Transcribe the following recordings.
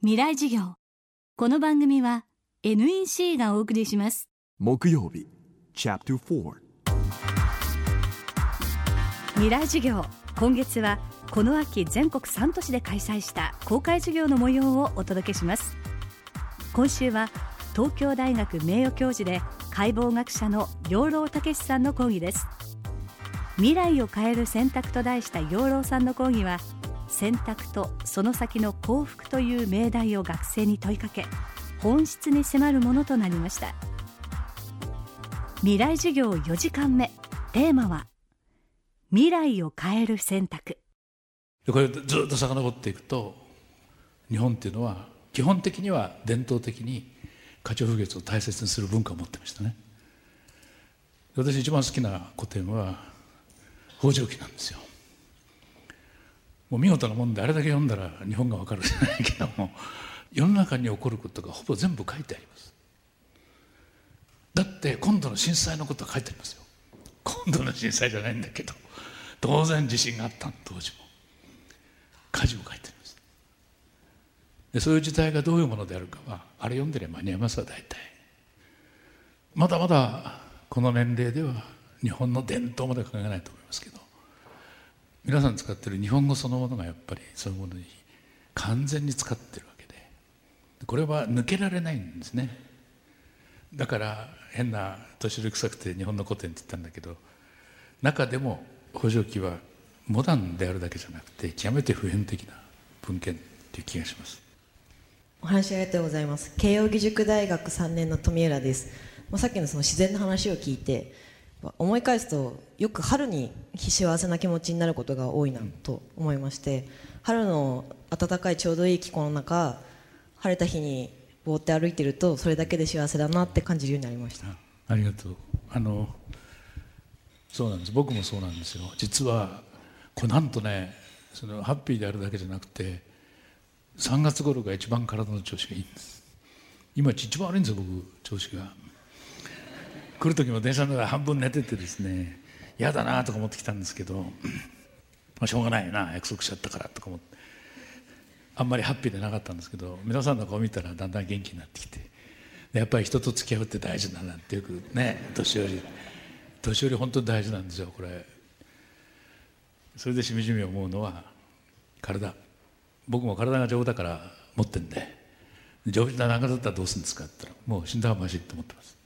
未来授業。この番組は NEC がお送りします。木曜日チャプター4未来授業。今月はこの秋全国3都市で開催した公開授業の模様をお届けします。今週は東京大学名誉教授で解剖学者の養老孟さんの講義です。未来を変える選択と題した養老さんの講義は選択とその先の幸福という命題を学生に問いかけ本質に迫るものとなりました。未来授業4時間目テーマは未来を変える選択。これずっと遡っていくと日本っていうのは基本的には伝統的に花鳥風月を大切にする文化を持ってましたね。私一番好きな古典は北条記なんですよ。もう見事なもんであれだけ読んだら日本が分かるじゃないけども世の中に起こることがほぼ全部書いてあります。だって今度の震災のことは書いてありますよ。今度の震災じゃないんだけど当然地震があった当時も。火事も書いてあります。でそういう時代がどういうものであるかはあれ読んでれば間に合いますわ大体。まだまだこの年齢では日本の伝統まで考えないと思いますけど。皆さん使ってる日本語そのものがやっぱりそういうものに完全に使ってるわけで。これは抜けられないんですね。だから変な年寄り臭くて日本の古典って言ったんだけど中でも北条記はモダンであるだけじゃなくて極めて普遍的な文献っていう気がします。お話ありがとうございます。慶應義塾大学3年の富浦です。さっきのその自然の話を聞いて思い返すとよく春に幸せな気持ちになることが多いなと思いまして春の暖かいちょうどいい気候の中晴れた日にぼーって歩いてるとそれだけで幸せだなって感じるようになりました。ありがとう。あのそうなんです。僕もそうなんですよ。実はこれなんとねそのハッピーであるだけじゃなくて3月頃が一番体の調子がいいんです。今一番悪いんですよ僕調子が。来る時も電車の中で半分寝ててですね嫌だなとか思ってきたんですけど、まあ、しょうがないな約束しちゃったからとか思って。あんまりハッピーでなかったんですけど皆さんの顔見たらだんだん元気になってきてやっぱり人と付き合うって大事だなってよくね年寄り年寄り本当に大事なんですよこれ。それでしみじみ思うのは体。僕も体が丈夫だから持ってんで丈夫な長だったらどうするんですかって言ったらもう死んだ方がましいと思ってます。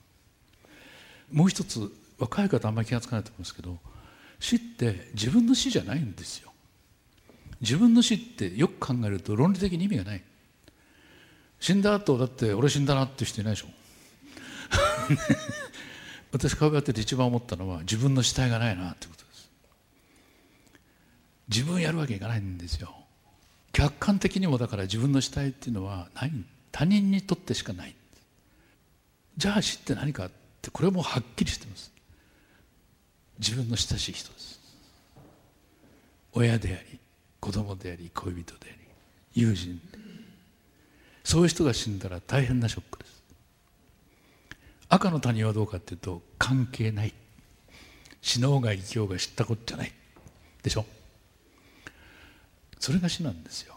もう一つ若い方あんまり気が付かないと思うんですけど死って自分の死じゃないんですよ。自分の死ってよく考えると論理的に意味がない。死んだ後だって俺死んだなって人いないでしょ。私顔やってて一番思ったのは自分の死体がないなってことです。自分やるわけいかないんですよ。客観的にもだから自分の死体っていうのはない。他人にとってしかない。じゃあ死って何かってこれもはっきりしてます。自分の親しい人です。親であり子供であり恋人であり友人。そういう人が死んだら大変なショックです。赤の他人はどうかっていうと関係ない。死のうが生きようが知ったことじゃない。でしょ？それが死なんですよ。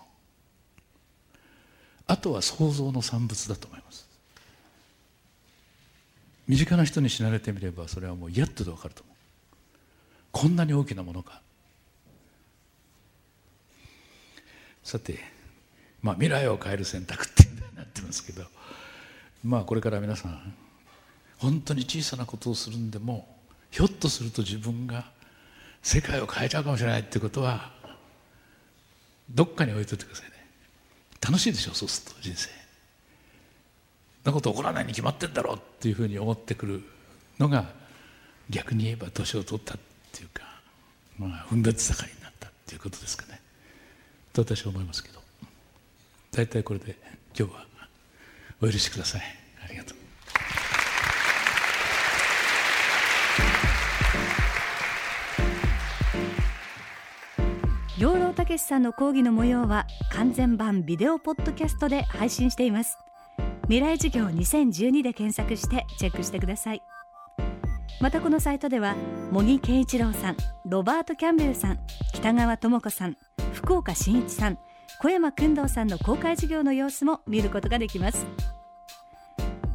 あとは想像の産物だと思います。身近な人に死なれてみればそれはもう嫌って分かると思う。こんなに大きなものか。さてまあ未来を変える選択ってなってますけどまあこれから皆さん本当に小さなことをするんでもひょっとすると自分が世界を変えちゃうかもしれないってことはどっかに置いといてくださいね。楽しいでしょそうすると人生。なこと起こらないに決まってんだろうっていうふうに思ってくるのが逆に言えば年を取ったっていうかまあ分別盛りになったっていうことですかね。と私は思いますけど。大体これで今日はお許しください。ありがとう。養老孟さんの講義の模様は完全版ビデオポッドキャストで配信しています。未来授業2012で検索してチェックしてください。またこのサイトでは茂木健一郎さんロバート・キャンベルさん北川智子さん福岡伸一さん小山君堂さんの公開授業の様子も見ることができます。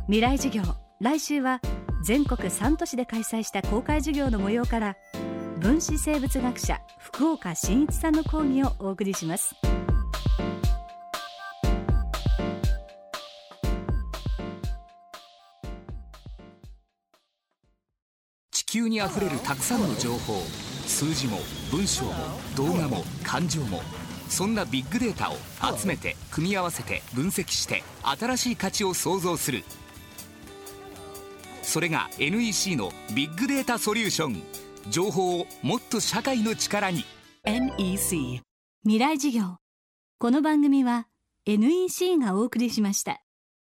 未来授業来週は全国3都市で開催した公開授業の模様から分子生物学者福岡伸一さんの講義をお送りします。球にあふれるたくさんの情報。数字も文章も動画も感情も。そんなビッグデータを集めて組み合わせて分析して新しい価値を創造する。それが NEC のビッグデータソリューション。情報をもっと社会の力に。NEC 未来授業。この番組は NEC がお送りしました。